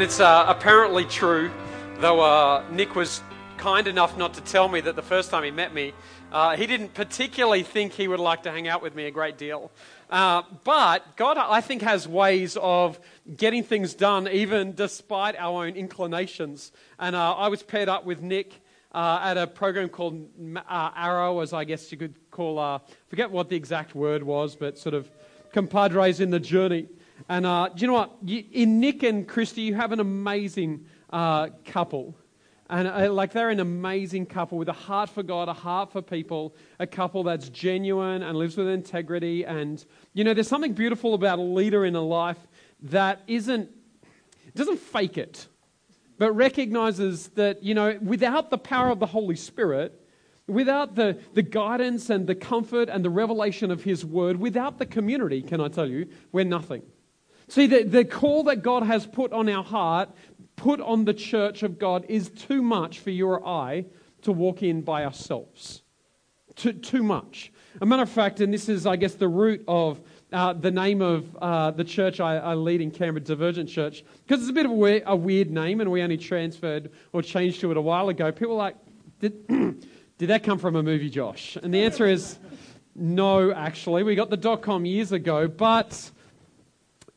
It's uh, apparently true, though uh, Nick was kind enough not to tell me that the first time he met me, uh, he didn't particularly think he would like to hang out with me a great deal. Uh, but God, I think, has ways of getting things done even despite our own inclinations. And uh, I was paired up with Nick uh, at a program called Arrow, as I guess you could call, forget what the exact word was, but sort of compadres in the journey. And uh, do you know what? You, in Nick and Christy, you have an amazing uh, couple. And uh, like they're an amazing couple with a heart for God, a heart for people, a couple that's genuine and lives with integrity. And, you know, there's something beautiful about a leader in a life that isn't, doesn't fake it, but recognizes that, you know, without the power of the Holy Spirit, without the, the guidance and the comfort and the revelation of His Word, without the community, can I tell you, we're nothing. See, the, the call that God has put on our heart, put on the church of God, is too much for you or I to walk in by ourselves. Too, too much. A matter of fact, and this is, I guess, the root of uh, the name of uh, the church I, I, lead in Canberra, Divergent Church, because it's a bit of a weird, a weird, name, and we only transferred or changed to it a while ago. People are like, did, did that come from a movie, Josh? And the answer is no, actually. We got the dot com years ago, but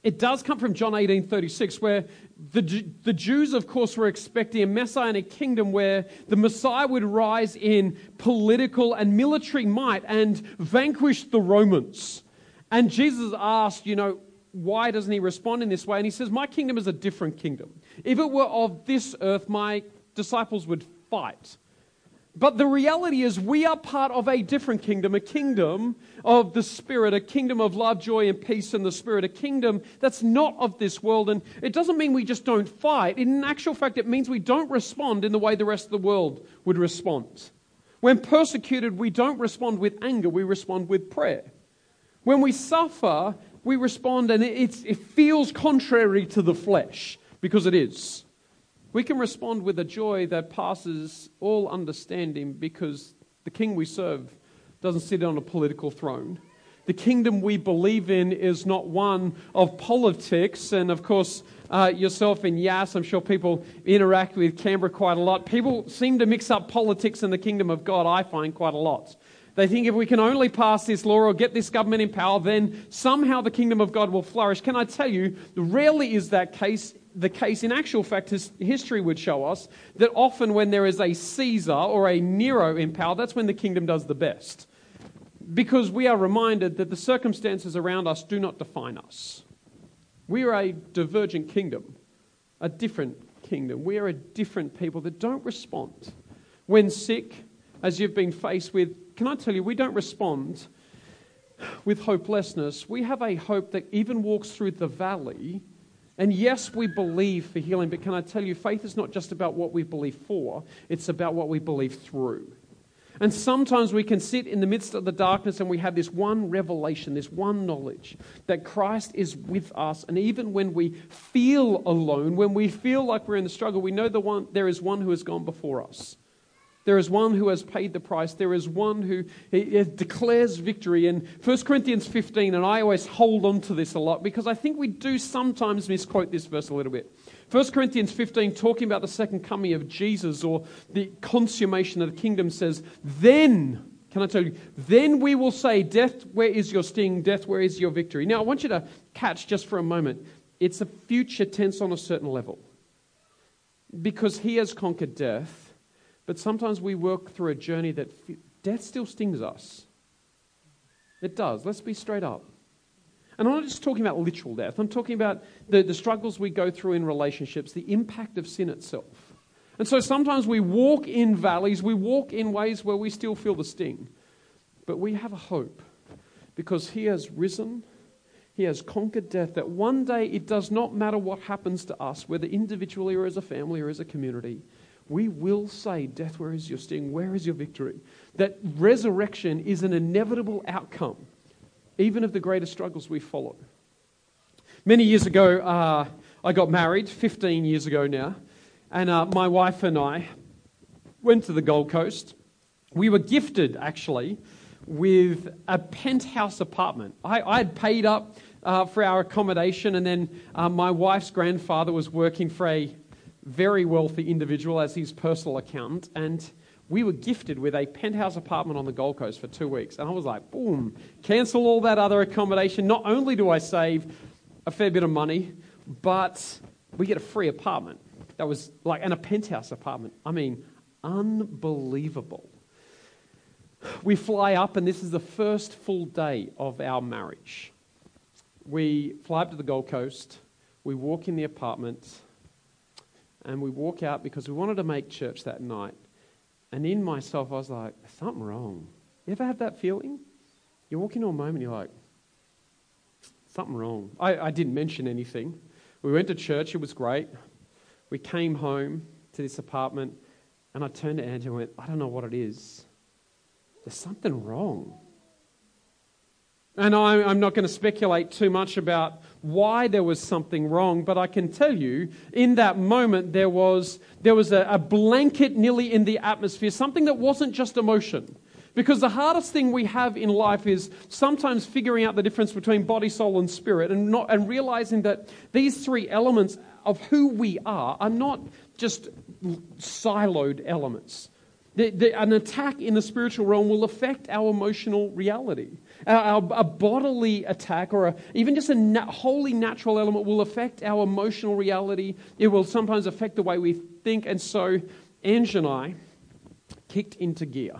it does come from John 18:36, where the, the Jews, of course, were expecting a messianic kingdom where the Messiah would rise in political and military might and vanquish the Romans. And Jesus asked, you know, why doesn't he respond in this way? And he says, My kingdom is a different kingdom. If it were of this earth, my disciples would fight. But the reality is, we are part of a different kingdom, a kingdom of the Spirit, a kingdom of love, joy, and peace in the Spirit, a kingdom that's not of this world. And it doesn't mean we just don't fight. In actual fact, it means we don't respond in the way the rest of the world would respond. When persecuted, we don't respond with anger, we respond with prayer. When we suffer, we respond, and it, it feels contrary to the flesh, because it is. We can respond with a joy that passes all understanding because the king we serve doesn't sit on a political throne. The kingdom we believe in is not one of politics. And of course, uh, yourself and Yass, I'm sure people interact with Canberra quite a lot. People seem to mix up politics and the kingdom of God, I find quite a lot. They think if we can only pass this law or get this government in power, then somehow the kingdom of God will flourish. Can I tell you, rarely is that case the case. In actual fact, his, history would show us that often when there is a Caesar or a Nero in power, that's when the kingdom does the best. Because we are reminded that the circumstances around us do not define us. We are a divergent kingdom, a different kingdom. We are a different people that don't respond. When sick, as you've been faced with, can I tell you, we don't respond with hopelessness. We have a hope that even walks through the valley and yes, we believe for healing, but can I tell you, faith is not just about what we believe for, it's about what we believe through. And sometimes we can sit in the midst of the darkness and we have this one revelation, this one knowledge that Christ is with us. And even when we feel alone, when we feel like we're in the struggle, we know the one, there is one who has gone before us. There is one who has paid the price. There is one who declares victory. In 1 Corinthians 15, and I always hold on to this a lot because I think we do sometimes misquote this verse a little bit. 1 Corinthians 15, talking about the second coming of Jesus or the consummation of the kingdom, says, Then, can I tell you, then we will say, Death, where is your sting? Death, where is your victory? Now, I want you to catch just for a moment. It's a future tense on a certain level. Because he has conquered death but sometimes we work through a journey that death still stings us. It does. Let's be straight up. And I'm not just talking about literal death, I'm talking about the, the struggles we go through in relationships, the impact of sin itself. And so sometimes we walk in valleys, we walk in ways where we still feel the sting. But we have a hope because He has risen, He has conquered death, that one day it does not matter what happens to us, whether individually or as a family or as a community we will say, Death, where is your sting? Where is your victory? That resurrection is an inevitable outcome, even of the greatest struggles we follow. Many years ago, uh, I got married, 15 years ago now, and uh, my wife and I went to the Gold Coast. We were gifted, actually, with a penthouse apartment. I, had paid up uh, for our accommodation. And then uh, my wife's grandfather was working for a very wealthy individual as his personal accountant. And we were gifted with a penthouse apartment on the Gold Coast for two weeks. And I was like, boom, cancel all that other accommodation. Not only do I save a fair bit of money, but we get a free apartment. That was like, and a penthouse apartment. I mean, unbelievable. We fly up, and this is the first full day of our marriage. We fly up to the Gold Coast, we walk in the apartment, and we walk out because we wanted to make church that night. And in myself, I was like, something wrong. You ever have that feeling? You walk into a moment, you're like, something wrong. I, I didn't mention anything. We went to church, it was great. We came home to this apartment, and I turned to Andrew and went, I don't know what it is. There's something wrong. And I'm not going to speculate too much about why there was something wrong, but I can tell you in that moment there was, there was a, a blanket nearly in the atmosphere, something that wasn't just emotion. Because the hardest thing we have in life is sometimes figuring out the difference between body, soul, and spirit and, not, and realizing that these three elements of who we are are not just siloed elements. The, the, an attack in the spiritual realm will affect our emotional reality. Our, a bodily attack or a, even just a na- wholly natural element will affect our emotional reality. It will sometimes affect the way we think. And so, Ange and I kicked into gear.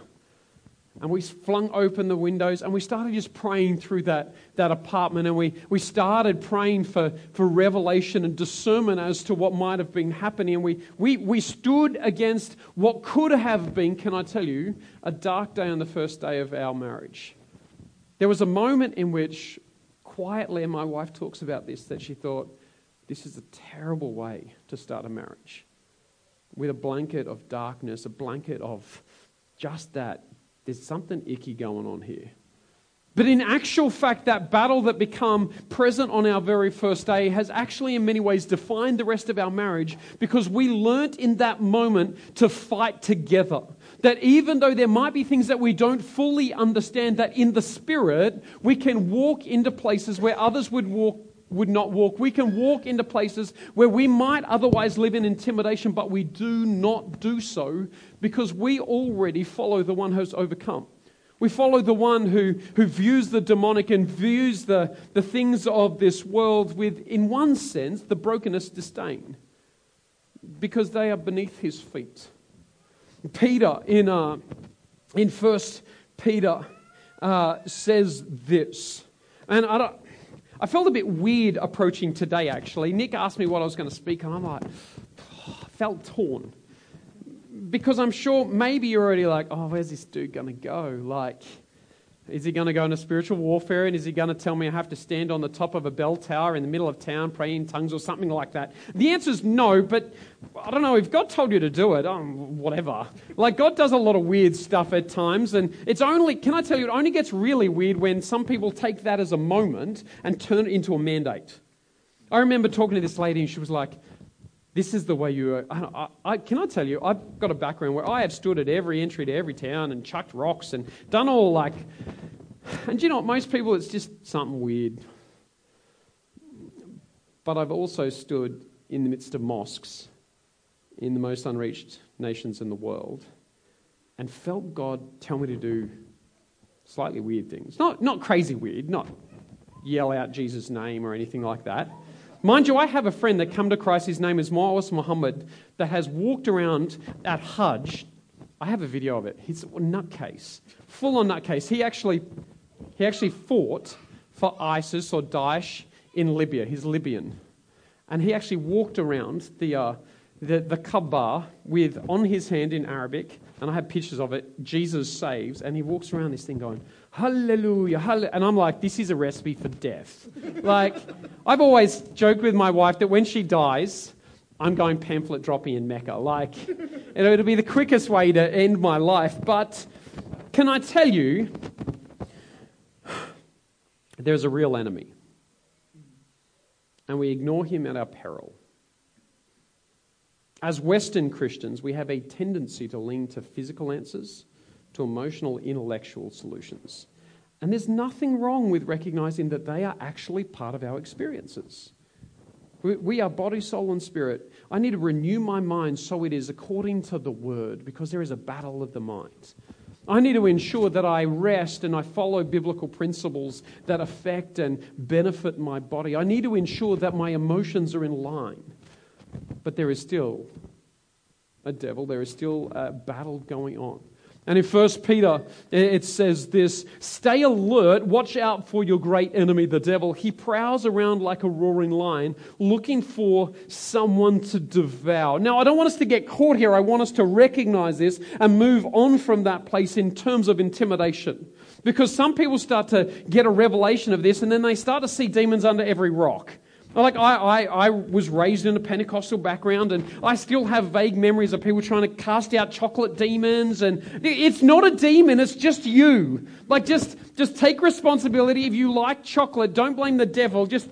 And we flung open the windows and we started just praying through that, that apartment. And we, we started praying for, for revelation and discernment as to what might have been happening. And we, we, we stood against what could have been, can I tell you, a dark day on the first day of our marriage. There was a moment in which, quietly, and my wife talks about this, that she thought, this is a terrible way to start a marriage. With a blanket of darkness, a blanket of just that. There's something icky going on here. But in actual fact, that battle that became present on our very first day has actually, in many ways, defined the rest of our marriage because we learnt in that moment to fight together that even though there might be things that we don't fully understand, that in the Spirit, we can walk into places where others would walk would not walk. We can walk into places where we might otherwise live in intimidation, but we do not do so because we already follow the one who's overcome. We follow the one who, who views the demonic and views the, the things of this world with, in one sense, the brokenness disdain because they are beneath his feet. Peter in, uh, in 1 Peter uh, says this. And I, don't, I felt a bit weird approaching today, actually. Nick asked me what I was going to speak, and I'm like, oh, felt torn. Because I'm sure maybe you're already like, oh, where's this dude going to go? Like, is he going to go into spiritual warfare and is he going to tell me I have to stand on the top of a bell tower in the middle of town praying in tongues or something like that? The answer is no, but I don't know. If God told you to do it, um, whatever. Like, God does a lot of weird stuff at times, and it's only, can I tell you, it only gets really weird when some people take that as a moment and turn it into a mandate. I remember talking to this lady and she was like, this is the way you uh, are. I, I, can I tell you, I've got a background where I have stood at every entry to every town and chucked rocks and done all like. And you know what? Most people, it's just something weird. But I've also stood in the midst of mosques in the most unreached nations in the world and felt God tell me to do slightly weird things. Not, not crazy weird, not yell out Jesus' name or anything like that. Mind you, I have a friend that come to Christ. His name is Moawis Muhammad that has walked around at Hajj. I have a video of it. He's a nutcase, full on nutcase. He actually, he actually fought for ISIS or Daesh in Libya. He's Libyan, and he actually walked around the uh, the, the Kaaba with on his hand in Arabic, and I have pictures of it. Jesus saves, and he walks around this thing going, Hallelujah, hallelujah. And I'm like, this is a recipe for death. like, I've always joked with my wife that when she dies, I'm going pamphlet dropping in Mecca. Like, it'll be the quickest way to end my life. But can I tell you, there's a real enemy. And we ignore him at our peril. As Western Christians, we have a tendency to lean to physical answers to emotional, intellectual solutions. And there's nothing wrong with recognizing that they are actually part of our experiences. We are body, soul, and spirit. I need to renew my mind so it is according to the word because there is a battle of the mind. I need to ensure that I rest and I follow biblical principles that affect and benefit my body. I need to ensure that my emotions are in line. But there is still a devil, there is still a battle going on. And in 1 Peter, it says this Stay alert, watch out for your great enemy, the devil. He prowls around like a roaring lion, looking for someone to devour. Now, I don't want us to get caught here. I want us to recognize this and move on from that place in terms of intimidation. Because some people start to get a revelation of this and then they start to see demons under every rock. Like, I, I, I was raised in a Pentecostal background, and I still have vague memories of people trying to cast out chocolate demons. And it's not a demon, it's just you. Like, just, just take responsibility. If you like chocolate, don't blame the devil. Just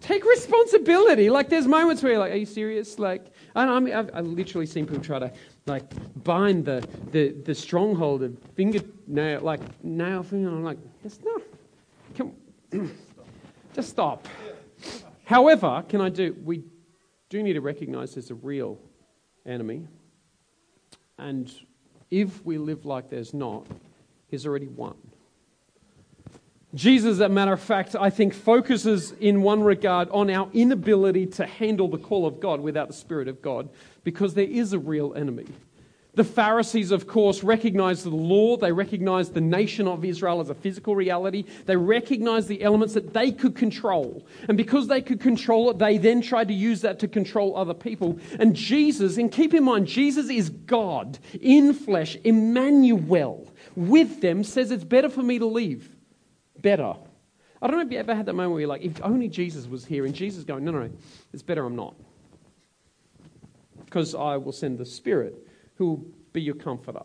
take responsibility. Like, there's moments where you're like, are you serious? Like, I mean, I've, I've literally seen people try to, like, bind the, the, the stronghold of fingernail, like, nail finger. I'm like, just, no. Come, just stop. However, can I do, we do need to recognize there's a real enemy. And if we live like there's not, he's already won. Jesus, as a matter of fact, I think focuses in one regard on our inability to handle the call of God without the Spirit of God because there is a real enemy. The Pharisees, of course, recognized the law. They recognized the nation of Israel as a physical reality. They recognized the elements that they could control. And because they could control it, they then tried to use that to control other people. And Jesus, and keep in mind, Jesus is God in flesh, Emmanuel, with them, says it's better for me to leave. Better. I don't know if you ever had that moment where you're like, if only Jesus was here, and Jesus going, no, no, no, it's better I'm not. Because I will send the Spirit who will be your comforter.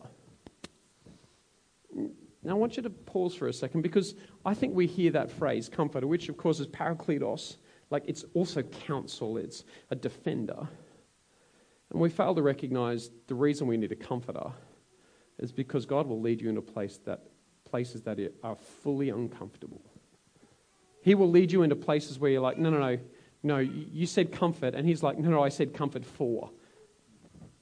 Now, I want you to pause for a second because I think we hear that phrase, comforter, which of course is parakletos, like it's also counsel, it's a defender. And we fail to recognize the reason we need a comforter is because God will lead you into place that, places that are fully uncomfortable. He will lead you into places where you're like, no, no, no, no, you said comfort. And He's like, no, no, I said comfort for.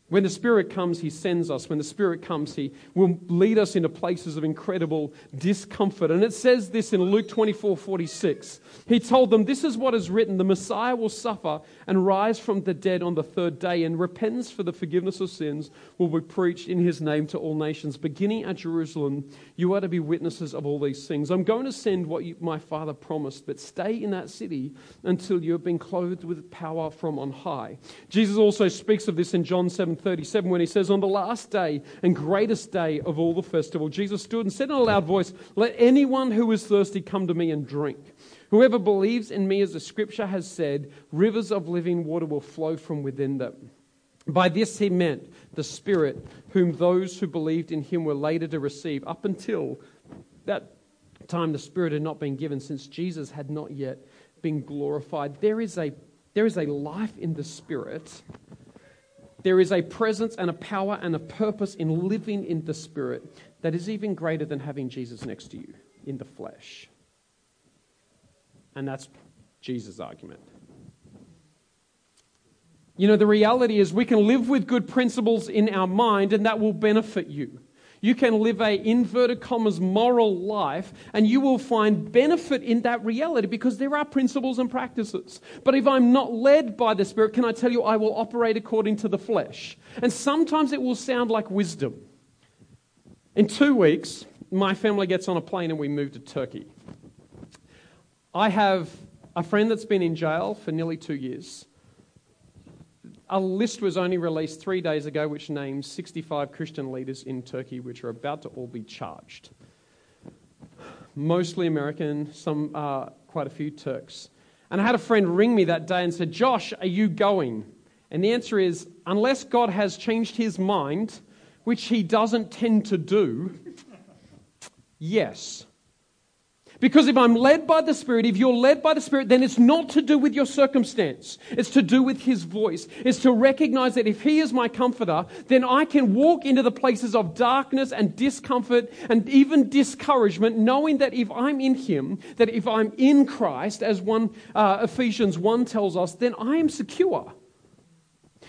When the Spirit comes, He sends us. When the Spirit comes, He will lead us into places of incredible discomfort. And it says this in Luke 24 46. He told them, This is what is written the Messiah will suffer and rise from the dead on the third day, and repentance for the forgiveness of sins will be preached in His name to all nations. Beginning at Jerusalem, you are to be witnesses of all these things. I'm going to send what you, my Father promised, but stay in that city until you have been clothed with power from on high. Jesus also speaks of this in John 7 37 when he says, On the last day and greatest day of all the festival, Jesus stood and said in a loud voice, Let anyone who is thirsty come to me and drink. Whoever believes in me, as the scripture has said, rivers of living water will flow from within them. By this he meant the Spirit, whom those who believed in him were later to receive. Up until that time, the Spirit had not been given, since Jesus had not yet been glorified. There is a, there is a life in the Spirit there is a presence and a power and a purpose in living in the Spirit that is even greater than having Jesus next to you in the flesh. And that's Jesus' argument. You know, the reality is we can live with good principles in our mind, and that will benefit you. You can live a inverted commas moral life and you will find benefit in that reality because there are principles and practices. But if I'm not led by the Spirit, can I tell you I will operate according to the flesh? And sometimes it will sound like wisdom. In two weeks, my family gets on a plane and we move to Turkey. I have a friend that's been in jail for nearly two years a list was only released three days ago which names 65 Christian leaders in Turkey which are about to all be charged. Mostly American, some uh, quite a few Turks. And I had a friend ring me that day and said, Josh, are you going? And the answer is, unless God has changed his mind, which he doesn't tend to do, yes. Because if I'm led by the Spirit, if you're led by the Spirit, then it's not to do with your circumstance. It's to do with His voice. It's to recognize that if He is my comforter, then I can walk into the places of darkness and discomfort and even discouragement, knowing that if I'm in Him, that if I'm in Christ, as one uh, Ephesians 1 tells us, then I am secure.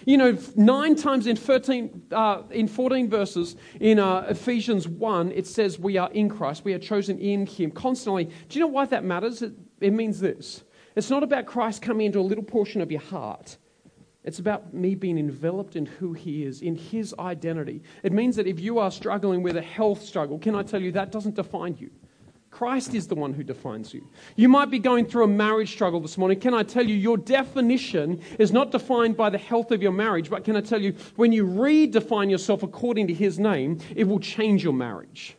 You know, nine times in 13, uh, in 14 verses in uh, Ephesians 1, it says we are in Christ. We are chosen in Him constantly. Do you know why that matters? It, it means this. It's not about Christ coming into a little portion of your heart. It's about me being enveloped in who He is, in His identity. It means that if you are struggling with a health struggle, can I tell you that doesn't define you? Christ is the one who defines you. You might be going through a marriage struggle this morning. Can I tell you, your definition is not defined by the health of your marriage, but can I tell you, when you redefine yourself according to His name, it will change your marriage.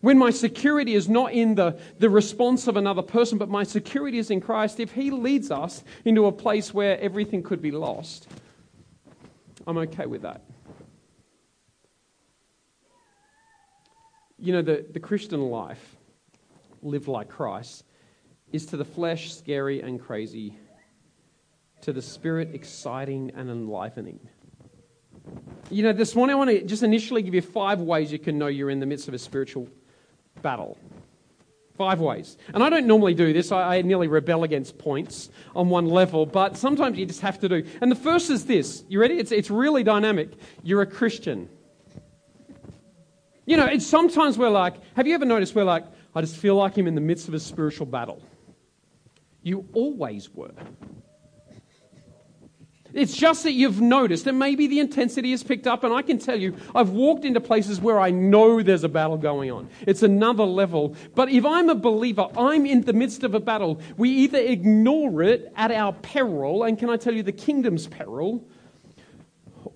When my security is not in the, the response of another person, but my security is in Christ, if He leads us into a place where everything could be lost, I'm okay with that. You know, the, the Christian life live like Christ is to the flesh scary and crazy, to the spirit exciting and enlivening. You know, this morning I want to just initially give you five ways you can know you're in the midst of a spiritual battle. Five ways. And I don't normally do this. I, I, nearly rebel against points on one level, but sometimes you just have to do. And the first is this. You ready? It's, it's really dynamic. You're a Christian. You know, it's sometimes we're like, have you ever noticed we're like, I just feel like I'm in the midst of a spiritual battle. You always were. It's just that you've noticed, and maybe the intensity has picked up, and I can tell you, I've walked into places where I know there's a battle going on. It's another level. But if I'm a believer, I'm in the midst of a battle. We either ignore it at our peril, and can I tell you the kingdom's peril,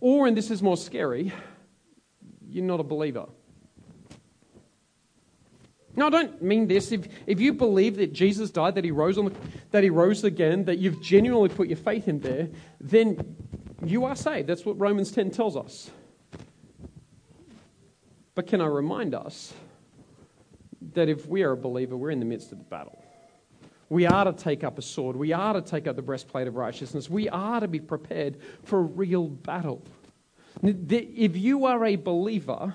or, and this is more scary, you're not a believer. Now, I don't mean this. If, if you believe that Jesus died, that he, rose on the, that he rose again, that you've genuinely put your faith in there, then you are saved. That's what Romans 10 tells us. But can I remind us that if we are a believer, we're in the midst of the battle? We are to take up a sword. We are to take up the breastplate of righteousness. We are to be prepared for a real battle. If you are a believer,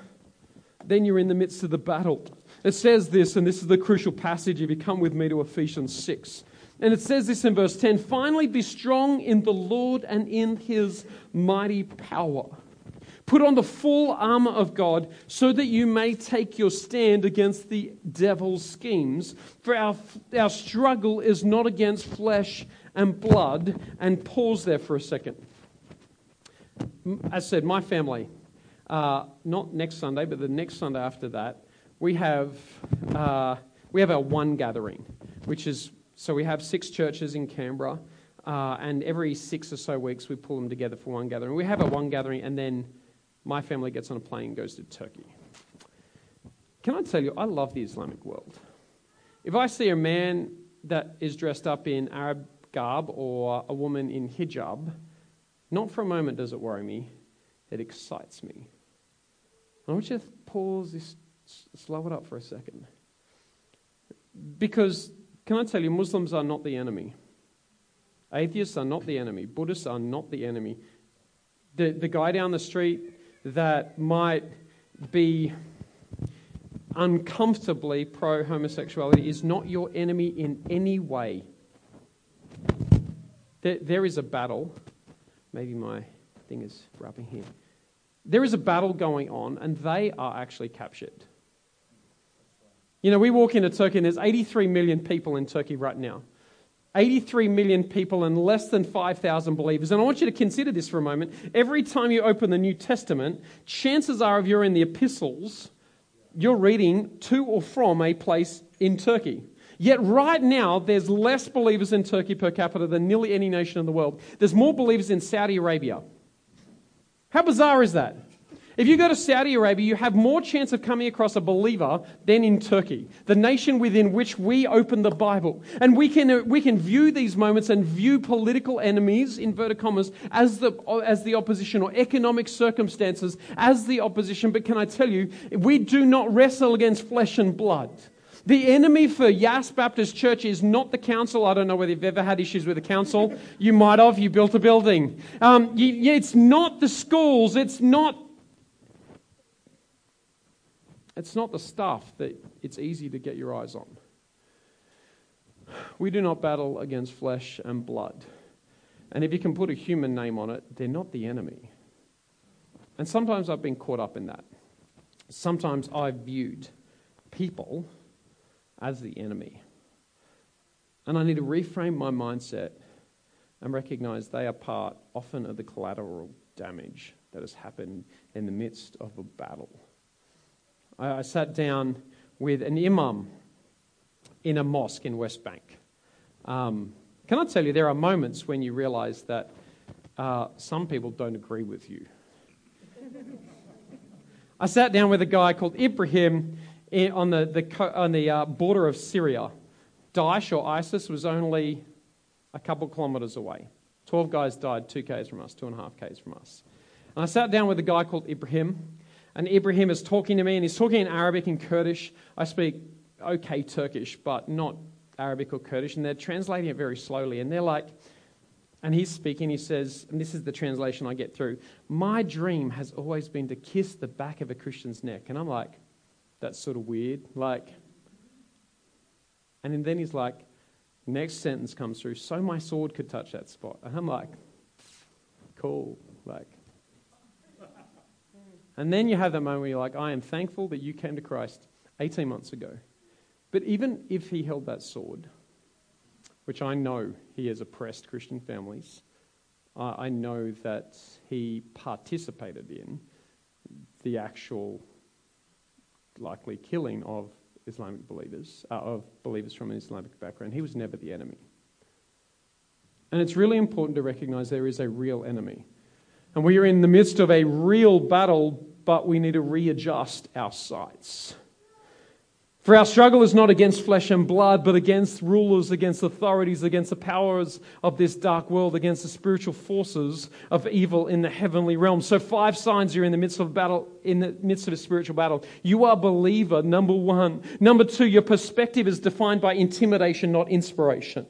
then you're in the midst of the battle. It says this, and this is the crucial passage if you come with me to Ephesians 6. And it says this in verse 10 Finally, be strong in the Lord and in his mighty power. Put on the full armor of God so that you may take your stand against the devil's schemes. For our, our struggle is not against flesh and blood. And pause there for a second. As said, my family, uh, not next Sunday, but the next Sunday after that, we have, uh, we have our one gathering, which is so we have six churches in Canberra, uh, and every six or so weeks we pull them together for one gathering. We have a one gathering, and then my family gets on a plane and goes to Turkey. Can I tell you, I love the Islamic world. If I see a man that is dressed up in Arab garb or a woman in hijab, not for a moment does it worry me, it excites me. I want you to pause this slow it up for a second. Because, can I tell you, Muslims are not the enemy. Atheists are not the enemy. Buddhists are not the enemy. The, the guy down the street that might be uncomfortably pro homosexuality is not your enemy in any way. There, there is a battle. Maybe my thing is rubbing here. There is a battle going on, and they are actually captured. You know, we walk into Turkey and there's 83 million people in Turkey right now. 83 million people and less than 5,000 believers. And I want you to consider this for a moment. Every time you open the New Testament, chances are if you're in the epistles, you're reading to or from a place in Turkey. Yet right now, there's less believers in Turkey per capita than nearly any nation in the world. There's more believers in Saudi Arabia. How bizarre is that? If you go to Saudi Arabia, you have more chance of coming across a believer than in Turkey, the nation within which we open the Bible. And we can, we can view these moments and view political enemies, inverted commas, as the, as the opposition or economic circumstances as the opposition. But can I tell you, we do not wrestle against flesh and blood. The enemy for Yass Baptist Church is not the council. I don't know whether you've ever had issues with the council. You might have. You built a building. Um, it's not the schools. It's not. It's not the stuff that it's easy to get your eyes on. We do not battle against flesh and blood. And if you can put a human name on it, they're not the enemy. And sometimes I've been caught up in that. Sometimes I've viewed people as the enemy. And I need to reframe my mindset and recognize they are part often of the collateral damage that has happened in the midst of a battle. I, I sat down with an imam in a mosque in West Bank. Um, can I tell you, there are moments when you realize that uh, some people don't agree with you. I sat down with a guy called Ibrahim on the, the, on the uh, border of Syria. Daesh or ISIS was only a couple kilometres away. 12 guys died, two Ks from us, two and a half Ks from us. And I sat down with a guy called Ibrahim, and Ibrahim is talking to me, and he's talking in Arabic and Kurdish. I speak okay Turkish, but not Arabic or Kurdish, and they're translating it very slowly. And they're like, and he's speaking, he says, and this is the translation I get through My dream has always been to kiss the back of a Christian's neck. And I'm like, that's sort of weird. Like, and then he's like, next sentence comes through, so my sword could touch that spot. And I'm like, cool. Like, and then you have that moment where you're like, I am thankful that you came to Christ 18 months ago. But even if he held that sword, which I know he has oppressed Christian families, I know that he participated in the actual likely killing of Islamic believers, uh, of believers from an Islamic background. He was never the enemy. And it's really important to recognize there is a real enemy. And we are in the midst of a real battle, but we need to readjust our sights. For our struggle is not against flesh and blood, but against rulers, against authorities, against the powers of this dark world, against the spiritual forces of evil in the heavenly realm. So, five signs you're in the midst of a battle, in the midst of a spiritual battle. You are believer, number one. Number two, your perspective is defined by intimidation, not inspiration.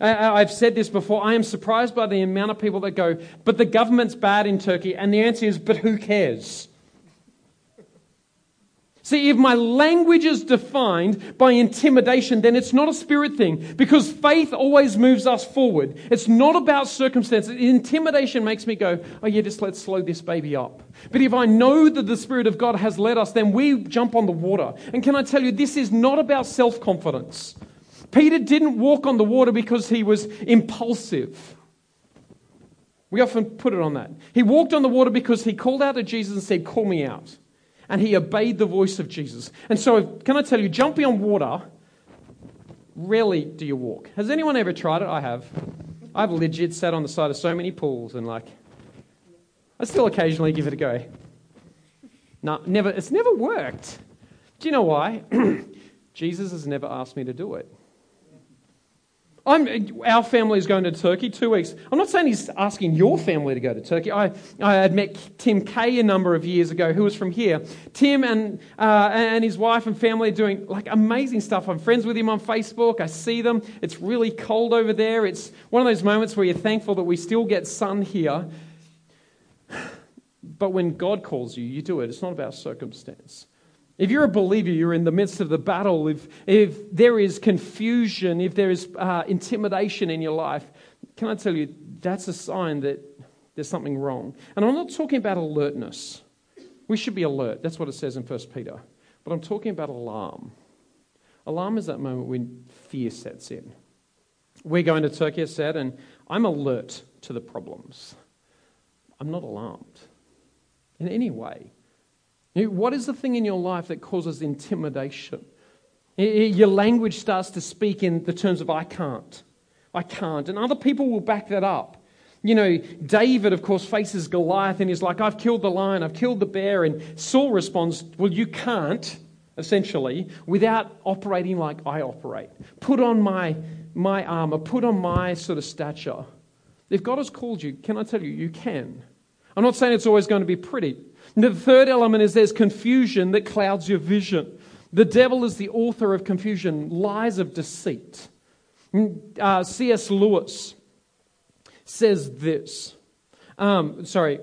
I've said this before. I am surprised by the amount of people that go, but the government's bad in Turkey. And the answer is, but who cares? See, if my language is defined by intimidation, then it's not a spirit thing because faith always moves us forward. It's not about circumstances. Intimidation makes me go, oh, yeah, just let's slow this baby up. But if I know that the Spirit of God has led us, then we jump on the water. And can I tell you, this is not about self confidence. Peter didn't walk on the water because he was impulsive. We often put it on that. He walked on the water because he called out to Jesus and said, Call me out and he obeyed the voice of Jesus. And so, can I tell you, jumping on water, rarely do you walk. Has anyone ever tried it? I have. I've legit sat on the side of so many pools and, like, I still occasionally give it a go. No, never, it's never worked. Do you know why? Jesus has never asked me to do it. I'm, our family is going to Turkey two weeks. I'm not saying he's asking your family to go to Turkey. I, I had met Tim Kay a number of years ago, who was from here. Tim and, uh, and his wife and family are doing like amazing stuff. I'm friends with him on Facebook. I see them. It's really cold over there. It's one of those moments where you're thankful that we still get sun here. But when God calls you, you do it. It's not about circumstance. If you're a believer, you're in the midst of the battle. If, if there is confusion, if there is uh, intimidation in your life, can I tell you, that's a sign that there's something wrong. And I'm not talking about alertness. We should be alert. That's what it says in 1 Peter. But I'm talking about alarm. Alarm is that moment when fear sets in. We're going to Turkey, I said, and I'm alert to the problems. I'm not alarmed in any way. What is the thing in your life that causes intimidation? Your language starts to speak in the terms of I can't. I can't. And other people will back that up. You know, David, of course, faces Goliath and he's like, I've killed the lion, I've killed the bear. And Saul responds, Well, you can't, essentially, without operating like I operate. Put on my, my armor, put on my sort of stature. If God has called you, can I tell you, you can. I'm not saying it's always going to be pretty. The third element is there's confusion that clouds your vision. The devil is the author of confusion, lies of deceit. Mm, uh, C.S. Lewis says this. Um, sorry,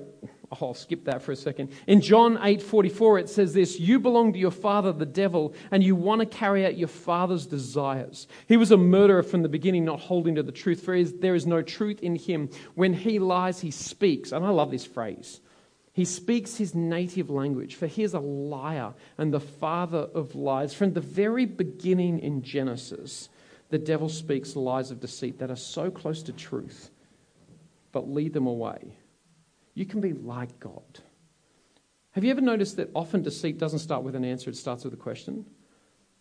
Oh, I'll skip that for a second. In John 8:44 it says this, you belong to your father the devil and you want to carry out your father's desires. He was a murderer from the beginning not holding to the truth for there is no truth in him. When he lies he speaks. And I love this phrase. He speaks his native language for he is a liar and the father of lies. From the very beginning in Genesis, the devil speaks lies of deceit that are so close to truth but lead them away you can be like God. Have you ever noticed that often deceit doesn't start with an answer, it starts with a question?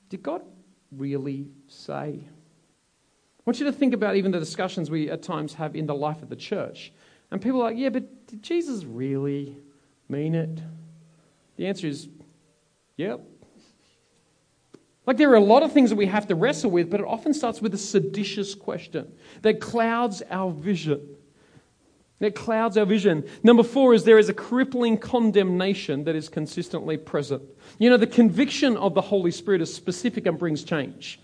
Did God really say? I want you to think about even the discussions we at times have in the life of the church. And people are like, yeah, but did Jesus really mean it? The answer is, yep. Like there are a lot of things that we have to wrestle with, but it often starts with a seditious question that clouds our vision. That clouds our vision. Number four is there is a crippling condemnation that is consistently present. You know, the conviction of the Holy Spirit is specific and brings change.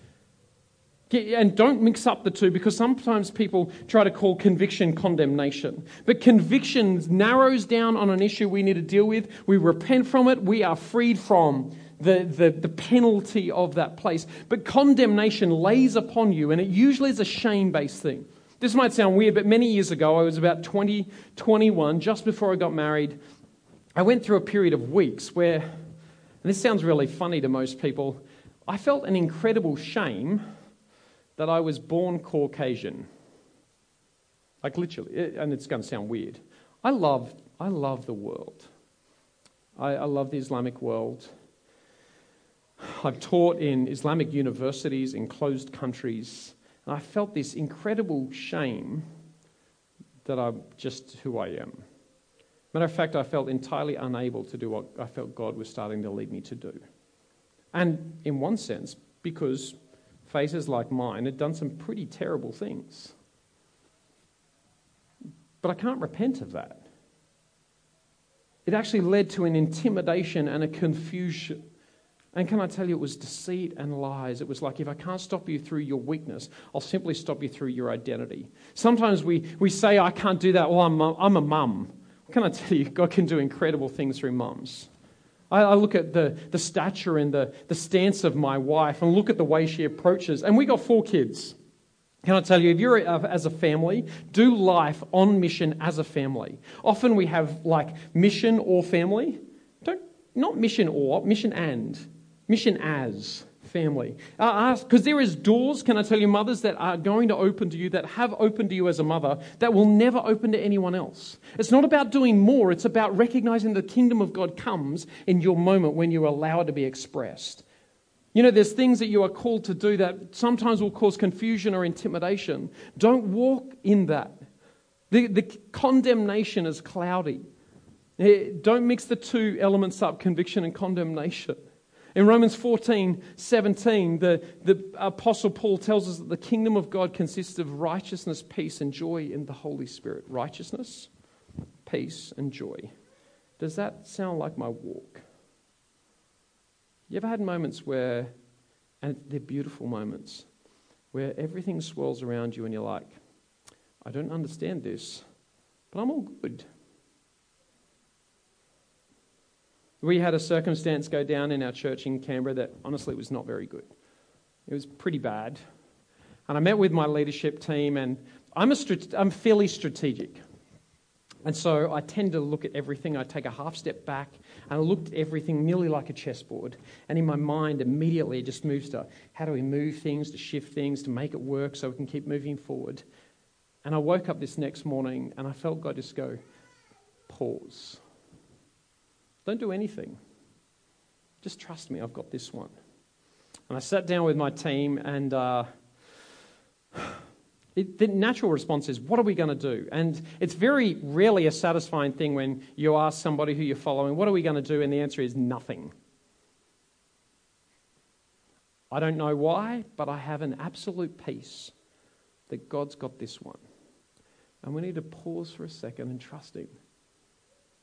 And don't mix up the two because sometimes people try to call conviction condemnation. But conviction narrows down on an issue we need to deal with. We repent from it. We are freed from the, the, the penalty of that place. But condemnation lays upon you, and it usually is a shame based thing. This might sound weird, but many years ago, I was about 20, 21, just before I got married. I went through a period of weeks where, and this sounds really funny to most people, I felt an incredible shame that I was born Caucasian. Like literally, and it's going to sound weird. I love, I love the world. I, I love the Islamic world. I've taught in Islamic universities in closed countries. And I felt this incredible shame that I'm just who I am. Matter of fact, I felt entirely unable to do what I felt God was starting to lead me to do. And in one sense, because faces like mine had done some pretty terrible things. But I can't repent of that. It actually led to an intimidation and a confusion and can I tell you, it was deceit and lies. It was like, if I can't stop you through your weakness, I'll simply stop you through your identity. Sometimes we, we say, I can't do that. Well, I'm, I'm a mum. Can I tell you? God can do incredible things through mums. I, I look at the, the stature and the, the stance of my wife and look at the way she approaches. And we got four kids. Can I tell you, if you're as a family, do life on mission as a family. Often we have like mission or family. Don't, not mission or, mission and. Mission as family. Because there is doors, can I tell you, mothers, that are going to open to you, that have opened to you as a mother, that will never open to anyone else. It's not about doing more, it's about recognizing the kingdom of God comes in your moment when you allow it to be expressed. You know, there's things that you are called to do that sometimes will cause confusion or intimidation. Don't walk in that. The, the condemnation is cloudy. Eh, don't mix the two elements up conviction and condemnation. In Romans 14, 17, the, the Apostle Paul tells us that the kingdom of God consists of righteousness, peace, and joy in the Holy Spirit. Righteousness, peace, and joy. Does that sound like my walk? You ever had moments where, and they're beautiful moments, where everything swirls around you and you're like, I don't understand this, but I'm all good. We had a circumstance go down in our church in Canberra that honestly was not very good. It was pretty bad. And I met with my leadership team, and I'm, a I'm fairly strategic. And so I tend to look at everything. I take a half step back and I looked at everything nearly like a chessboard. And in my mind, immediately it just moves to how do we move things, to shift things, to make it work so we can keep moving forward. And I woke up this next morning and I felt God just go, pause. Don't do anything. Just trust me, I've got this one. And I sat down with my team, and uh, it, the natural response is, What are we going to do? And it's very rarely a satisfying thing when you ask somebody who you're following, What are we going to do? And the answer is nothing. I don't know why, but I have an absolute peace that God's got this one. And we need to pause for a second and trust Him.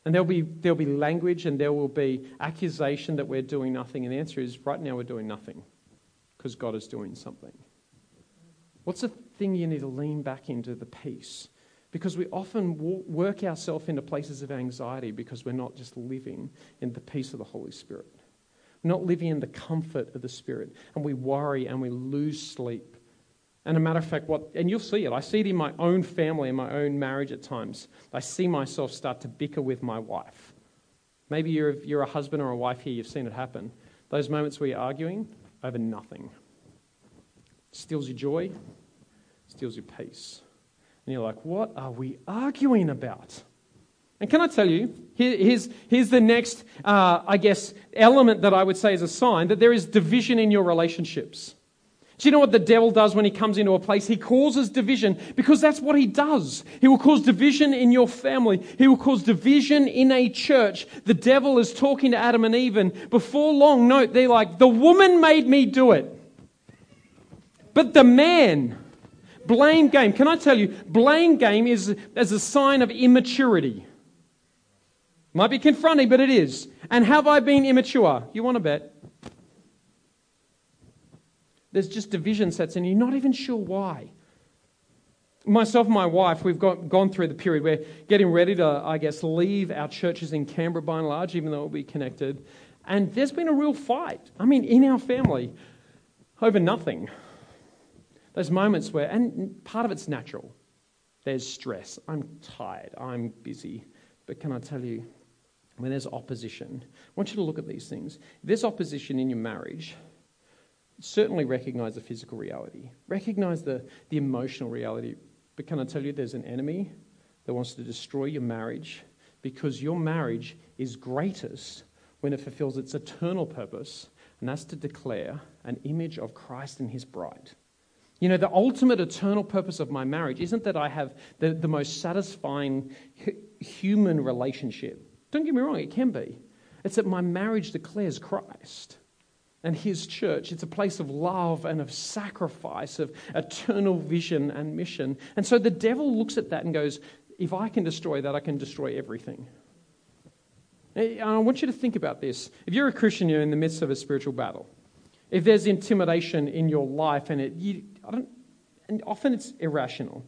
And there'll be, there'll be language and there will be accusation that we're doing nothing. And the answer is right now we're doing nothing because God is doing something. What's the thing you need to lean back into? The peace. Because we often work ourselves into places of anxiety because we're not just living in the peace of the Holy Spirit. We're not living in the comfort of the Spirit. And we worry and we lose sleep. And a matter of fact, what, and you'll see it. I see it in my own family, in my own marriage at times. I see myself start to bicker with my wife. Maybe you're, you're a husband or a wife here, you've seen it happen. Those moments where you're arguing over nothing steals your joy, steals your peace. And you're like, what are we arguing about? And can I tell you, here, here's, here's the next, uh, I guess, element that I would say is a sign that there is division in your relationships. Do you know what the devil does when he comes into a place? He causes division because that's what he does. He will cause division in your family. He will cause division in a church. The devil is talking to Adam and Eve, and before long, note, they're like, the woman made me do it. But the man, blame game. Can I tell you, blame game is as a sign of immaturity. Might be confronting, but it is. And have I been immature? You want to bet? There's just division sets in. You're not even sure why. Myself and my wife, we've got, gone through the period. We're getting ready to, I guess, leave our churches in Canberra by and large, even though we'll be connected. And there's been a real fight. I mean, in our family, over nothing. Those moments where, and part of it's natural. There's stress. I'm tired. I'm busy. But can I tell you, when there's opposition, I want you to look at these things. If there's opposition in your marriage, certainly recognize the physical reality, recognize the, the emotional reality. But can I tell you, there's an enemy that wants to destroy your marriage because your marriage is greatest when it fulfills its eternal purpose, and that's to declare an image of Christ and his bride. You know, the ultimate eternal purpose of my marriage isn't that I have the, the most satisfying human relationship. Don't get me wrong, it can be. It's that my marriage declares Christ and his church. It's a place of love and of sacrifice, of eternal vision and mission. And so the devil looks at that and goes, if I can destroy that, I can destroy everything. And I want you to think about this. If you're a Christian, you're in the midst of a spiritual battle. If there's intimidation in your life, and it, you, I don't, and often it's irrational.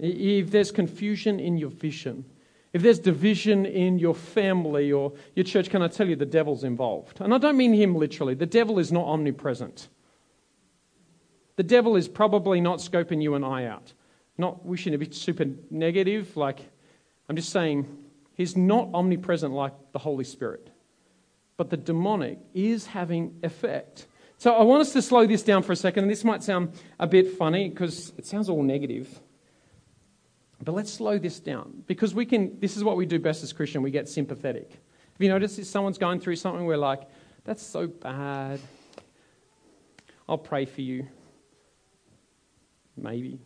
If there's confusion in your vision, if there's division in your family or your church, can I tell you the devil's involved? And I don't mean him literally. The devil is not omnipresent. The devil is probably not scoping you and I out. Not wishing to be super negative. Like, I'm just saying, he's not omnipresent like the Holy Spirit. But the demonic is having effect. So I want us to slow this down for a second. And this might sound a bit funny because it sounds all negative. But let's slow this down because we can, this is what we do best as Christian, we get sympathetic. Have you noticed if someone's going through something, we're like, that's so bad. I'll pray for you. Maybe.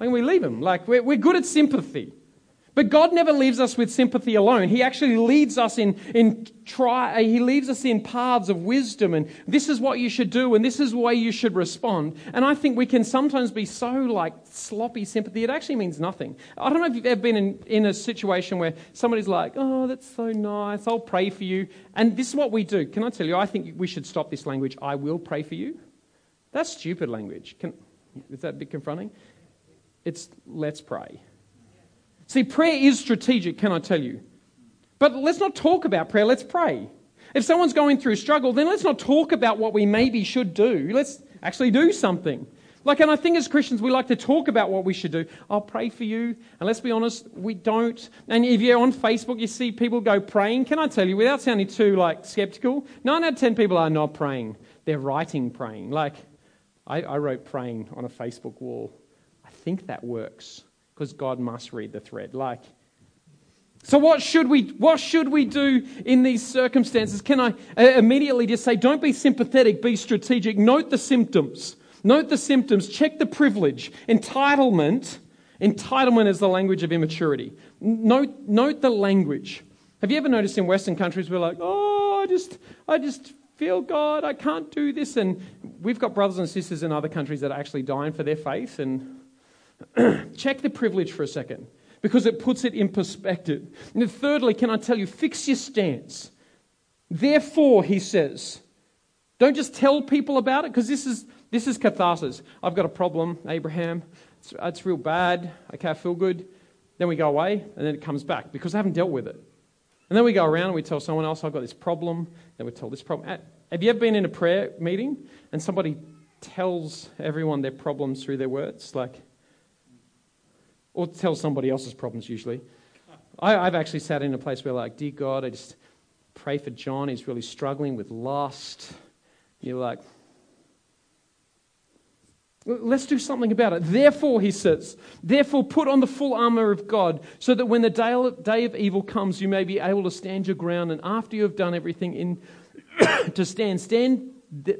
and we leave them. Like, we're, we're good at sympathy. But God never leaves us with sympathy alone. He actually leads us in, in try, he leads us in paths of wisdom and this is what you should do and this is the way you should respond. And I think we can sometimes be so like sloppy sympathy. It actually means nothing. I don't know if you've ever been in, in a situation where somebody's like, oh, that's so nice. I'll pray for you. And this is what we do. Can I tell you, I think we should stop this language. I will pray for you. That's stupid language. Can, is that a bit confronting? It's let's pray. See, prayer is strategic, can I tell you? But let's not talk about prayer, let's pray. If someone's going through struggle, then let's not talk about what we maybe should do. Let's actually do something. Like, and I think as Christians, we like to talk about what we should do. I'll pray for you. And let's be honest, we don't. And if you're on Facebook, you see people go praying. Can I tell you, without sounding too, like, skeptical, nine out of ten people are not praying. They're writing praying. Like, I, I wrote praying on a Facebook wall. I think that works because God must read the thread. Like, so what should we what should we do in these circumstances? Can I uh, immediately just say, don't be sympathetic, be strategic. Note the symptoms. Note the symptoms. Check the privilege. Entitlement. Entitlement is the language of immaturity. Note, note the language. Have you ever noticed in Western countries we're like, oh, I just, I just feel God, I can't do this. And we've got brothers and sisters in other countries that are actually dying for their faith and Check the privilege for a second. because it puts it in perspective. And thirdly, can I tell you, fix your stance. Therefore, he says, don't just tell people about it because this is, this is catharsis. I've got a problem, Abraham. It's, it's real bad. Okay, I feel good. Then we go away and then it comes back because I haven't dealt with it. And then we go around and we tell someone else, I've got this problem. Then we tell this problem. Have you ever been in a prayer meeting and somebody tells everyone their problems through their words? Like, or tell somebody else's problems usually. I, have actually sat in a place where, like, dear God, I just pray for John. He's really struggling with lust. You're like, let's do something about it. Therefore, he says, therefore, put on the full armor of God, so that when the day, of evil comes, you may be able to stand your ground. And after you have done everything in to stand, stand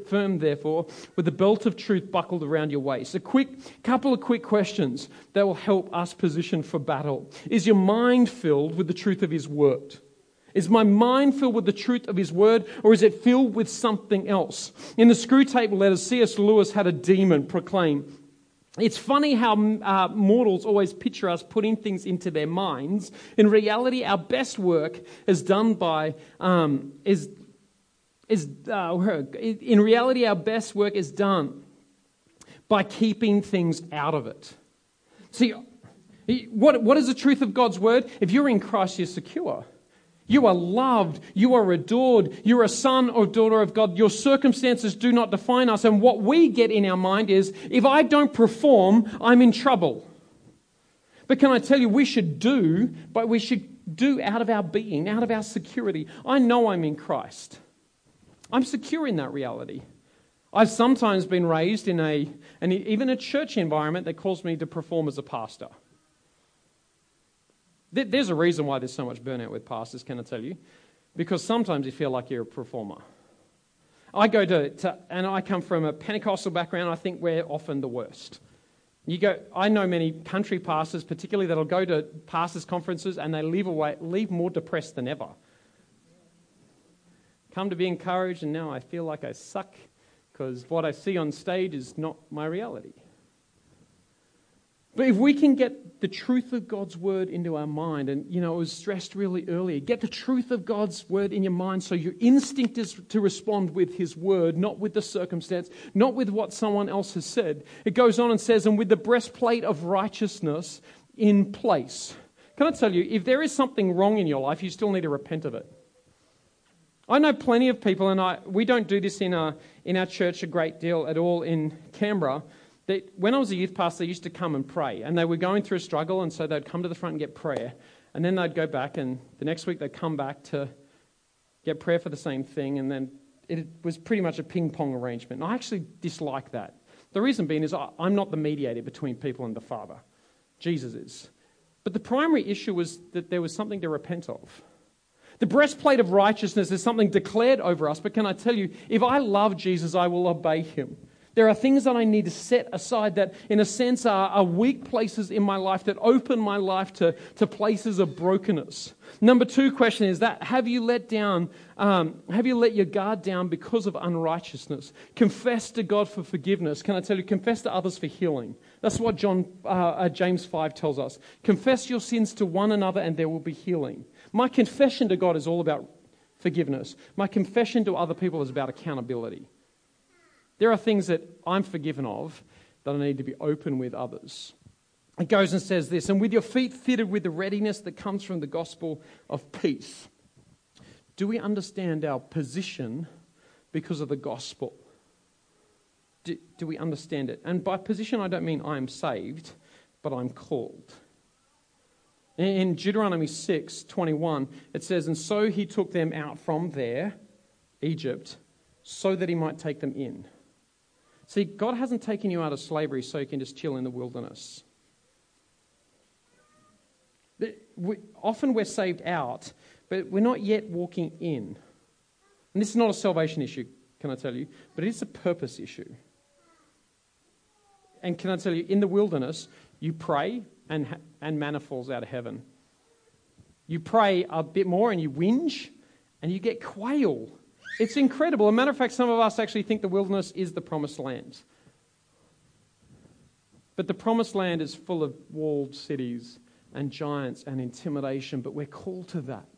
firm, therefore, with the belt of truth buckled around your waist. A quick couple of quick questions that will help us position for battle. Is your mind filled with the truth of His word? Is my mind filled with the truth of His word, or is it filled with something else? In the Screwtape letters, C.S. Lewis had a demon proclaim. It's funny how uh, mortals always picture us putting things into their minds. In reality, our best work is done by um, is is uh, in reality our best work is done by keeping things out of it. See, what, what is the truth of God's word? If you're in Christ, you're secure. You are loved. You are adored. You're a son or daughter of God. Your circumstances do not define us. And what we get in our mind is if I don't perform, I'm in trouble. But can I tell you, we should do, but we should do out of our being, out of our security. I know I'm in Christ. I'm secure in that reality. I've sometimes been raised in a, and even a church environment that calls me to perform as a pastor. There's a reason why there's so much burnout with pastors, can I tell you? Because sometimes you feel like you're a performer. I go to, to and I come from a Pentecostal background, I think we're often the worst. You go, I know many country pastors, particularly that'll go to pastors' conferences and they leave away, leave more depressed than ever come to be encouraged, and now I feel like I suck because what I see on stage is not my reality. But if we can get the truth of God's word into our mind, and you know, it was stressed really earlier, get the truth of God's word in your mind so your instinct is to respond with his word, not with the circumstance, not with what someone else has said. It goes on and says, and with the breastplate of righteousness in place. Can I tell you, if there is something wrong in your life, you still need to repent of it. I know plenty of people, and I, we don't do this in our, in our church a great deal at all in Canberra, that when I was a youth pastor, they used to come and pray. And they were going through a struggle, and so they'd come to the front and get prayer. And then they'd go back, and the next week they'd come back to get prayer for the same thing. And then it was pretty much a ping pong arrangement. And I actually dislike that. The reason being is I'm not the mediator between people and the Father, Jesus is. But the primary issue was that there was something to repent of. The breastplate of righteousness is something declared over us, but can I tell you, if I love Jesus, I will obey him. There are things that I need to set aside that, in a sense, are, are weak places in my life that open my life to, to places of brokenness. Number two question is that have you let down, um, have you let your guard down because of unrighteousness? Confess to God for forgiveness. Can I tell you, confess to others for healing. That's what John, uh, uh, James 5 tells us. Confess your sins to one another and there will be healing. My confession to God is all about forgiveness. My confession to other people is about accountability. There are things that I'm forgiven of that I need to be open with others. It goes and says this, and with your feet fitted with the readiness that comes from the gospel of peace. Do we understand our position because of the gospel? Do, do we understand it? And by position, I don't mean I'm saved, but I'm called. In Deuteronomy 6 21, it says, And so he took them out from there, Egypt, so that he might take them in. See, God hasn't taken you out of slavery so you can just chill in the wilderness. Often we're saved out, but we're not yet walking in. And this is not a salvation issue, can I tell you, but it is a purpose issue. And can I tell you, in the wilderness, you pray, and, and manna falls out of heaven. You pray a bit more and you whinge and you get quail. It's incredible. As a matter of fact, some of us actually think the wilderness is the promised land. But the promised land is full of walled cities and giants and intimidation, but we're called to that.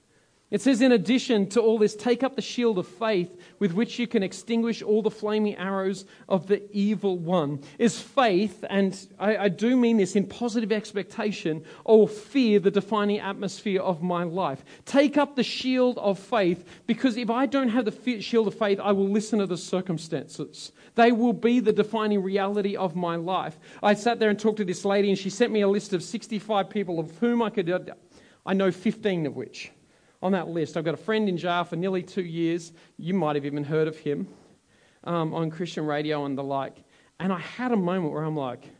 It says, in addition to all this, take up the shield of faith with which you can extinguish all the flaming arrows of the evil one. Is faith, and I, I, do mean this in positive expectation, or fear the defining atmosphere of my life? Take up the shield of faith because if I don't have the shield of faith, I will listen to the circumstances. They will be the defining reality of my life. I sat there and talked to this lady, and she sent me a list of 65 people of whom I could, I know 15 of which on that list. I've got a friend in jail for nearly two years. You might have even heard of him um, on Christian radio and the like. And I had a moment where I'm like,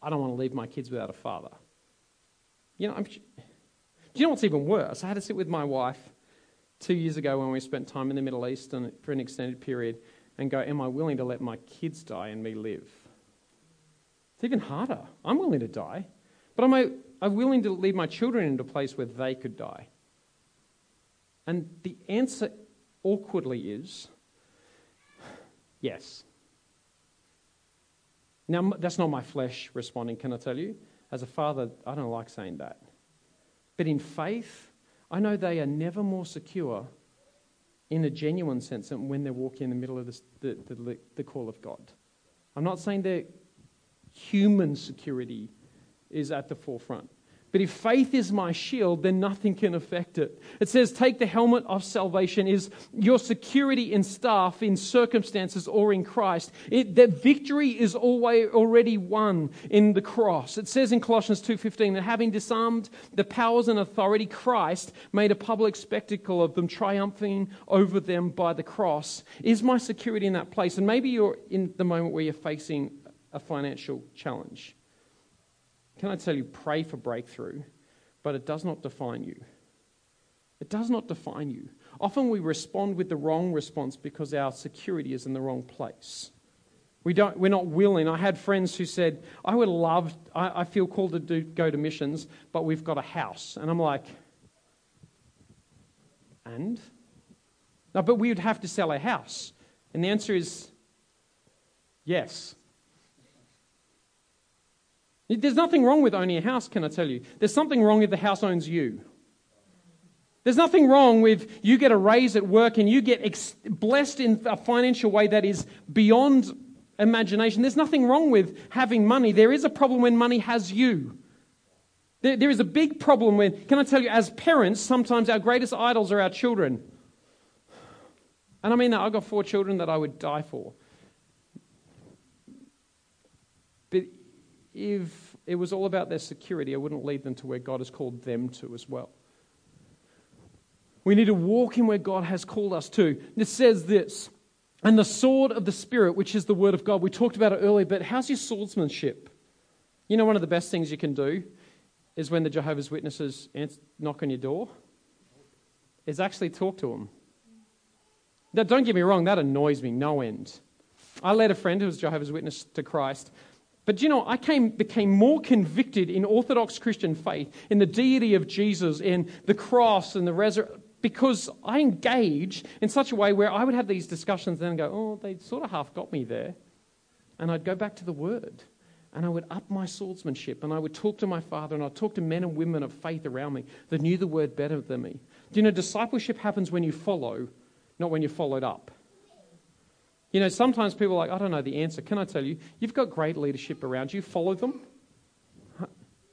I don't want to leave my kids without a father. You know, I'm, do you know what's even worse? I had to sit with my wife two years ago when we spent time in the Middle East and for an extended period and go, Am I willing to let my kids die and me live? It's even harder. I'm willing to die, but am I I'm willing to leave my children into a place where they could die. And the answer awkwardly is yes. Now, that's not my flesh responding, can I tell you? As a father, I don't like saying that. But in faith, I know they are never more secure in a genuine sense than when they're walking in the middle of the, the, the, the call of God. I'm not saying their human security is at the forefront. But if faith is my shield, then nothing can affect it. It says, take the helmet of salvation is your security in staff, in circumstances, or in Christ. It, that victory is always already won in the cross. It says in Colossians 2.15 that having disarmed the powers and authority, Christ made a public spectacle of them, triumphing over them by the cross. Is my security in that place? And maybe you're in the moment where you're facing a financial challenge. Can I tell you, pray for breakthrough, but it does not define you. It does not define you. Often we respond with the wrong response because our security is in the wrong place. We don't, we're not willing. I had friends who said, I would love, I, I feel called to do, go to missions, but we've got a house. And I'm like, and? No, but we would have to sell a house. And the answer is yes. There's nothing wrong with owning a house, can I tell you? There's something wrong if the house owns you. There's nothing wrong with you get a raise at work and you get ex- blessed in a financial way that is beyond imagination. There's nothing wrong with having money. There is a problem when money has you. There, there is a big problem when, can I tell you, as parents, sometimes our greatest idols are our children. And I mean that. I've got four children that I would die for. But if it was all about their security, I wouldn't lead them to where God has called them to as well. We need to walk in where God has called us to. It says this, and the sword of the Spirit, which is the word of God. We talked about it earlier, but how's your swordsmanship? You know, one of the best things you can do is when the Jehovah's Witnesses knock on your door, is actually talk to them. Now, don't get me wrong, that annoys me no end. I led a friend who was Jehovah's Witness to Christ, but you know, I came, became more convicted in Orthodox Christian faith, in the deity of Jesus, in the cross and the resurrection, because I engaged in such a way where I would have these discussions and then go, oh, they sort of half got me there. And I'd go back to the Word. And I would up my swordsmanship and I would talk to my father and I'd talk to men and women of faith around me that knew the Word better than me. Do you know, discipleship happens when you follow, not when you're followed up. You know, sometimes people are like, I don't know the answer. Can I tell you? You've got great leadership around you. Follow them.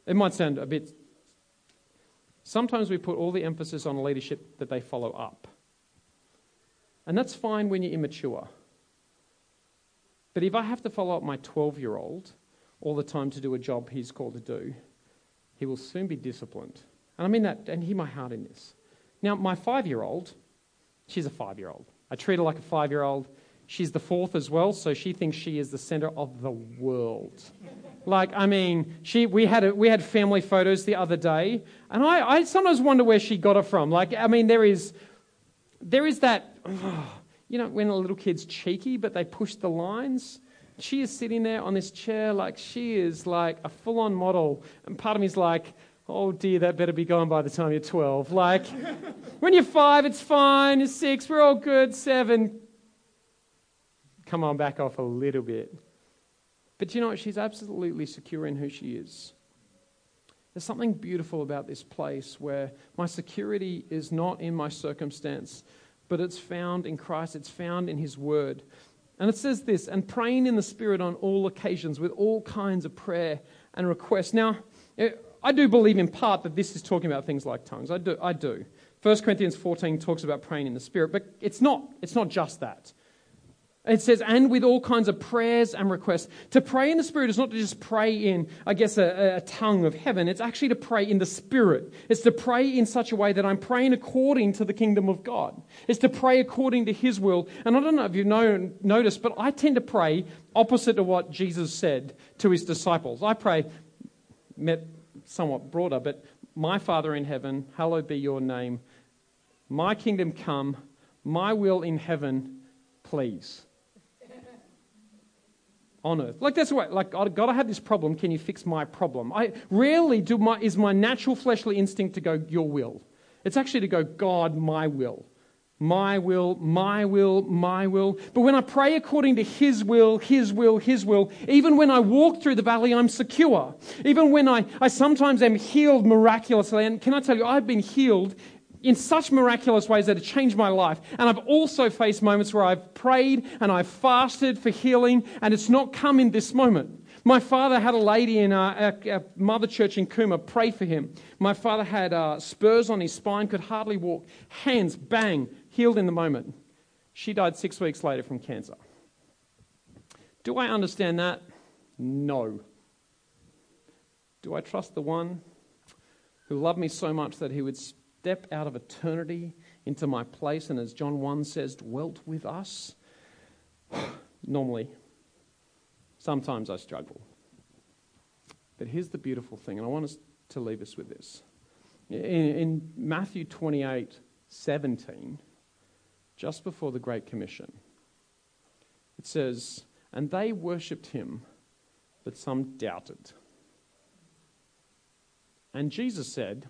It might sound a bit. Sometimes we put all the emphasis on leadership that they follow up. And that's fine when you're immature. But if I have to follow up my 12 year old all the time to do a job he's called to do, he will soon be disciplined. And I mean that, and hear my heart in this. Now, my five year old, she's a five year old. I treat her like a five year old. She's the fourth as well, so she thinks she is the center of the world. Like, I mean, she, we, had a, we had family photos the other day, and I, I sometimes wonder where she got it from. Like, I mean, there is, there is that, you know, when a little kid's cheeky, but they push the lines. She is sitting there on this chair like she is like a full on model. And part of me is like, oh dear, that better be gone by the time you're 12. Like, when you're five, it's fine. You're six, we're all good. Seven, come on, back off a little bit. But you know what? She's absolutely secure in who she is. There's something beautiful about this place where my security is not in my circumstance, but it's found in Christ, it's found in His Word. And it says this, and praying in the Spirit on all occasions with all kinds of prayer and requests. Now, eh, I do believe in part that this is talking about things like tongues. I do. I do. 1 Corinthians 14 talks about praying in the Spirit, but it's not, it's not just that. It says, and with all kinds of prayers and requests. To pray in the Spirit is not to just pray in, I guess, a, a, tongue of heaven. It's actually to pray in the Spirit. It's to pray in such a way that I'm praying according to the kingdom of God. It's to pray according to His will. And I don't know if you've know, noticed, but I tend to pray opposite to what Jesus said to His disciples. I pray, met somewhat broader, but my Father in heaven, hallowed be your name. My kingdom come, my will in heaven, please on earth. Like that's what, like God, I have this problem. Can you fix my problem? I rarely do my is my natural fleshly instinct to go your will. It's actually to go God, my will. My will, my will, my will. But when I pray according to His will, His will, His will, even when I walk through the valley, I'm secure. Even when I, I sometimes am healed miraculously, and can I tell you, I've been healed in such miraculous ways that have changed my life. And I've also faced moments where I've prayed and I've fasted for healing, and it's not come in this moment. My father had a lady in our, our, our mother church in Cooma pray for him. My father had uh, spurs on his spine, could hardly walk. Hands, bang, healed in the moment. She died six weeks later from cancer. Do I understand that? No. Do I trust the one who loved me so much that he would stepped out of eternity into my place and, as John 1 says, dwelt with us? Normally, sometimes I struggle. But here's the beautiful thing, and I want us to leave us with this. In, in Matthew 28 17, just before the Great Commission, it says, And they worshipped him, but some doubted. And Jesus said,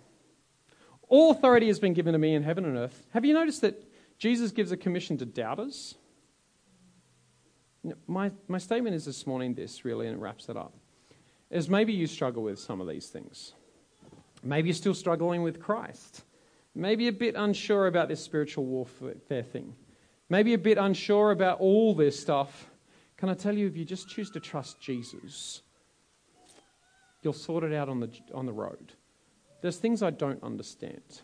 all authority has been given to me in heaven and earth. Have you noticed that Jesus gives a commission to doubters? My, my statement is this morning this, really, and it wraps it up. Is maybe you struggle with some of these things. Maybe you're still struggling with Christ. Maybe a bit unsure about this spiritual warfare thing. Maybe a bit unsure about all this stuff. Can I tell you, if you just choose to trust Jesus, you'll sort it out on the, on the road. There's things I don't understand.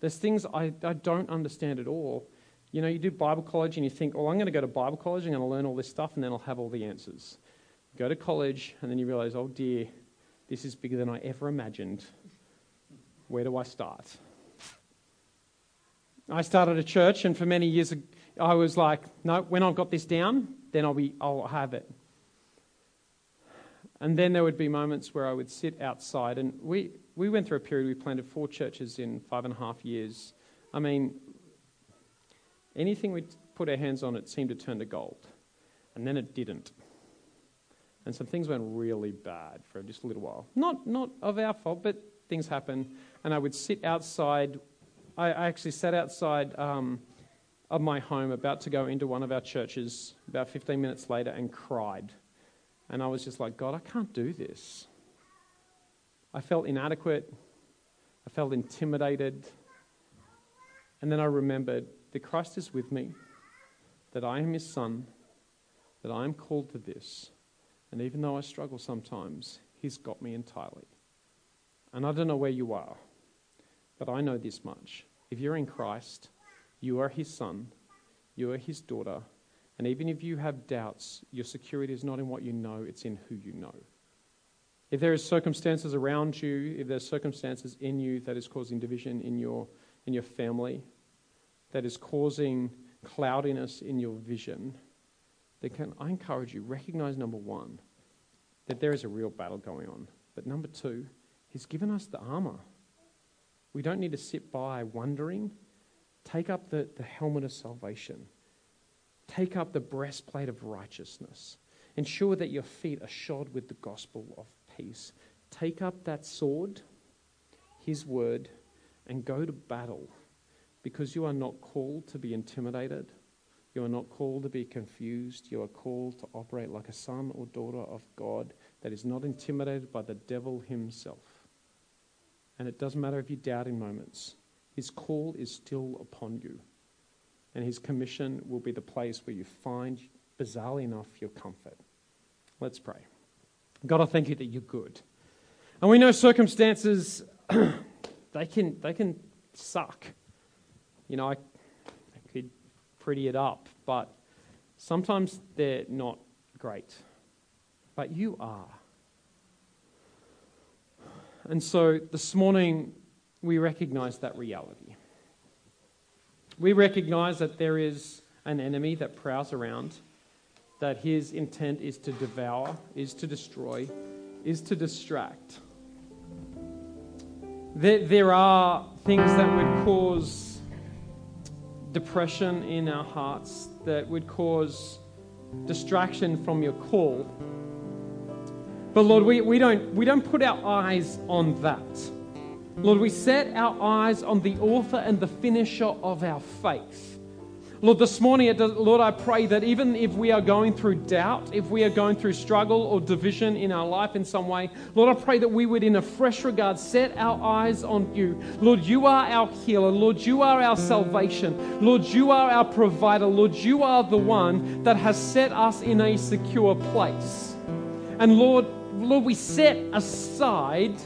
There's things I, I don't understand at all. You know, you do Bible college and you think, well, I'm going to go to Bible college, I'm going to learn all this stuff, and then I'll have all the answers. go to college, and then you realize, oh dear, this is bigger than I ever imagined. Where do I start? I started a church, and for many years, I was like, no, when I've got this down, then I'll, be, I'll have it. And then there would be moments where I would sit outside, and we, we went through a period, we planted four churches in five and a half years. I mean, anything we put our hands on, it seemed to turn to gold. And then it didn't. And some things went really bad for just a little while. Not, not of our fault, but things happen. And I would sit outside. I, I actually sat outside um, of my home, about to go into one of our churches, about 15 minutes later, and cried. And I was just like, God, I can't do this. I felt inadequate. I felt intimidated. And then I remembered that Christ is with me, that I am his son, that I am called to this. And even though I struggle sometimes, he's got me entirely. And I don't know where you are, but I know this much. If you're in Christ, you are his son, you are his daughter, and even if you have doubts, your security is not in what you know, it's in who you know. If there are circumstances around you, if there's circumstances in you that is causing division in your, in your family, that is causing cloudiness in your vision, then can I encourage you, recognize number one, that there is a real battle going on. But number two, He's given us the armor. We don't need to sit by wondering. Take up the, the helmet of salvation. Take up the breastplate of righteousness. Ensure that your feet are shod with the gospel of peace. Take up that sword, his word, and go to battle because you are not called to be intimidated. You are not called to be confused. You are called to operate like a son or daughter of God that is not intimidated by the devil himself. And it doesn't matter if you doubt in moments, his call is still upon you. And his commission will be the place where you find, bizarrely enough, your comfort. Let's pray. God, I thank you that you're good. And we know circumstances, they, can, they can suck. You know, I, I could pretty it up, but sometimes they're not great. But you are. And so this morning, we recognize that reality. We recognize that there is an enemy that prowls around, that his intent is to devour, is to destroy, is to distract. There, there are things that would cause depression in our hearts, that would cause distraction from your call. But Lord, we, we, don't, we don't put our eyes on that. Lord, we set our eyes on the author and the finisher of our faith. Lord, this morning, Lord, I pray that even if we are going through doubt, if we are going through struggle or division in our life in some way, Lord, I pray that we would, in a fresh regard, set our eyes on you. Lord, you are our healer. Lord, you are our salvation. Lord, you are our provider. Lord, you are the one that has set us in a secure place. And Lord, Lord, we set aside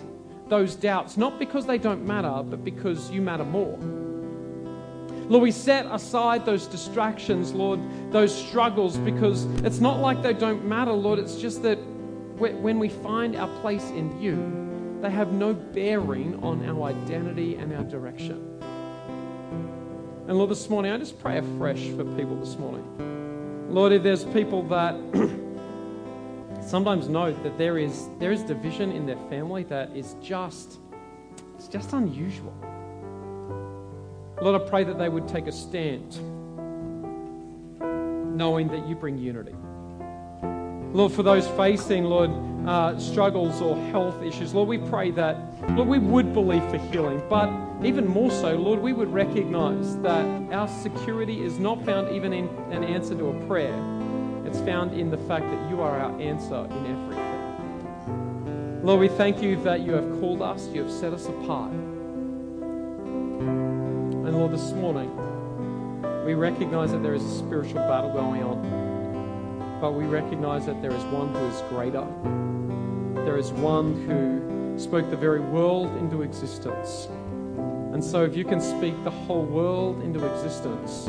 those doubts, not because they don't matter, but because you matter more. Lord, we set aside those distractions, Lord, those struggles, because it's not like they don't matter, Lord. It's just that when we find our place in you, they have no bearing on our identity and our direction. And Lord, this morning, I just pray afresh for people this morning. Lord, if there's people that sometimes know that there is, there is division in their family that is just, it's just unusual. Lord, I pray that they would take a stand knowing that you bring unity. Lord, for those facing, Lord, uh, struggles or health issues, Lord, we pray that, Lord, we would believe for healing, but even more so, Lord, we would recognize that our security is not found even in an answer to a prayer it's found in the fact that you are our answer in everything. Lord, we thank you that you have called us, you have set us apart. And Lord, this morning, we recognize that there is a spiritual battle going on, but we recognize that there is one who is greater. There is one who spoke the very world into existence. And so, if you can speak the whole world into existence,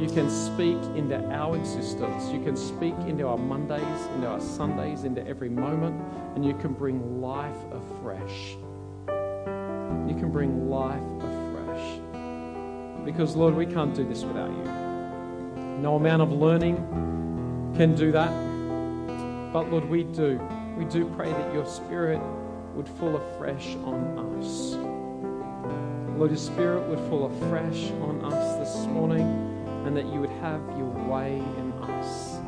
you can speak into our existence. You can speak into our Mondays, into our Sundays, into every moment, and you can bring life afresh. You can bring life. Because, Lord, we can't do this without you. No amount of learning can do that. But, Lord, we do. We do pray that your Spirit would fall afresh on us. Lord, your Spirit would fall afresh on us this morning and that you would have your way in us.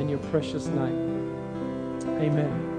In your precious name, amen.